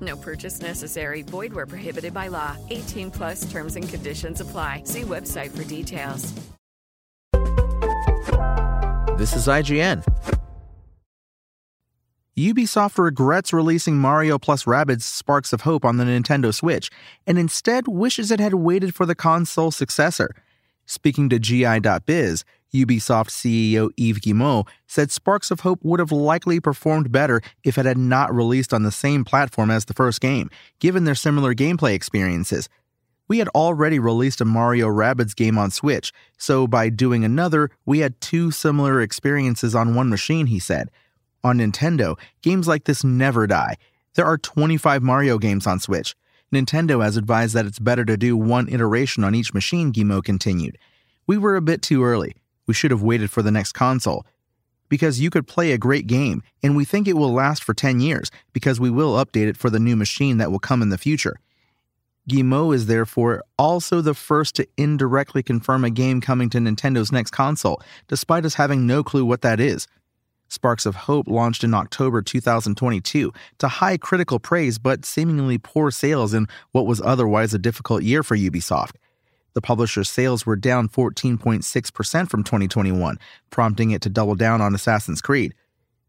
No purchase necessary. Void where prohibited by law. 18 plus terms and conditions apply. See website for details. This is IGN. Ubisoft regrets releasing Mario plus Rabbids Sparks of Hope on the Nintendo Switch and instead wishes it had waited for the console successor. Speaking to GI.biz, Ubisoft CEO Yves Guillemot said Sparks of Hope would have likely performed better if it had not released on the same platform as the first game, given their similar gameplay experiences. We had already released a Mario Rabbids game on Switch, so by doing another, we had two similar experiences on one machine, he said. On Nintendo, games like this never die. There are 25 Mario games on Switch. Nintendo has advised that it's better to do one iteration on each machine, Guillemot continued. We were a bit too early. We should have waited for the next console. Because you could play a great game, and we think it will last for 10 years, because we will update it for the new machine that will come in the future. Guillemot is therefore also the first to indirectly confirm a game coming to Nintendo's next console, despite us having no clue what that is. Sparks of Hope launched in October 2022 to high critical praise but seemingly poor sales in what was otherwise a difficult year for Ubisoft. The publisher's sales were down 14.6% from 2021, prompting it to double down on Assassin's Creed.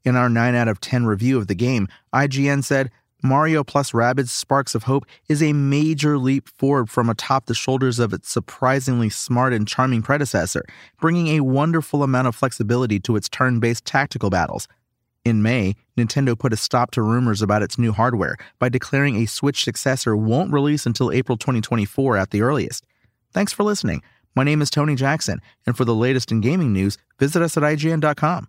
In our 9 out of 10 review of the game, IGN said, Mario plus Rabbids Sparks of Hope is a major leap forward from atop the shoulders of its surprisingly smart and charming predecessor, bringing a wonderful amount of flexibility to its turn based tactical battles. In May, Nintendo put a stop to rumors about its new hardware by declaring a Switch successor won't release until April 2024 at the earliest. Thanks for listening. My name is Tony Jackson, and for the latest in gaming news, visit us at IGN.com.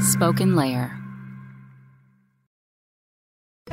Spoken Layer.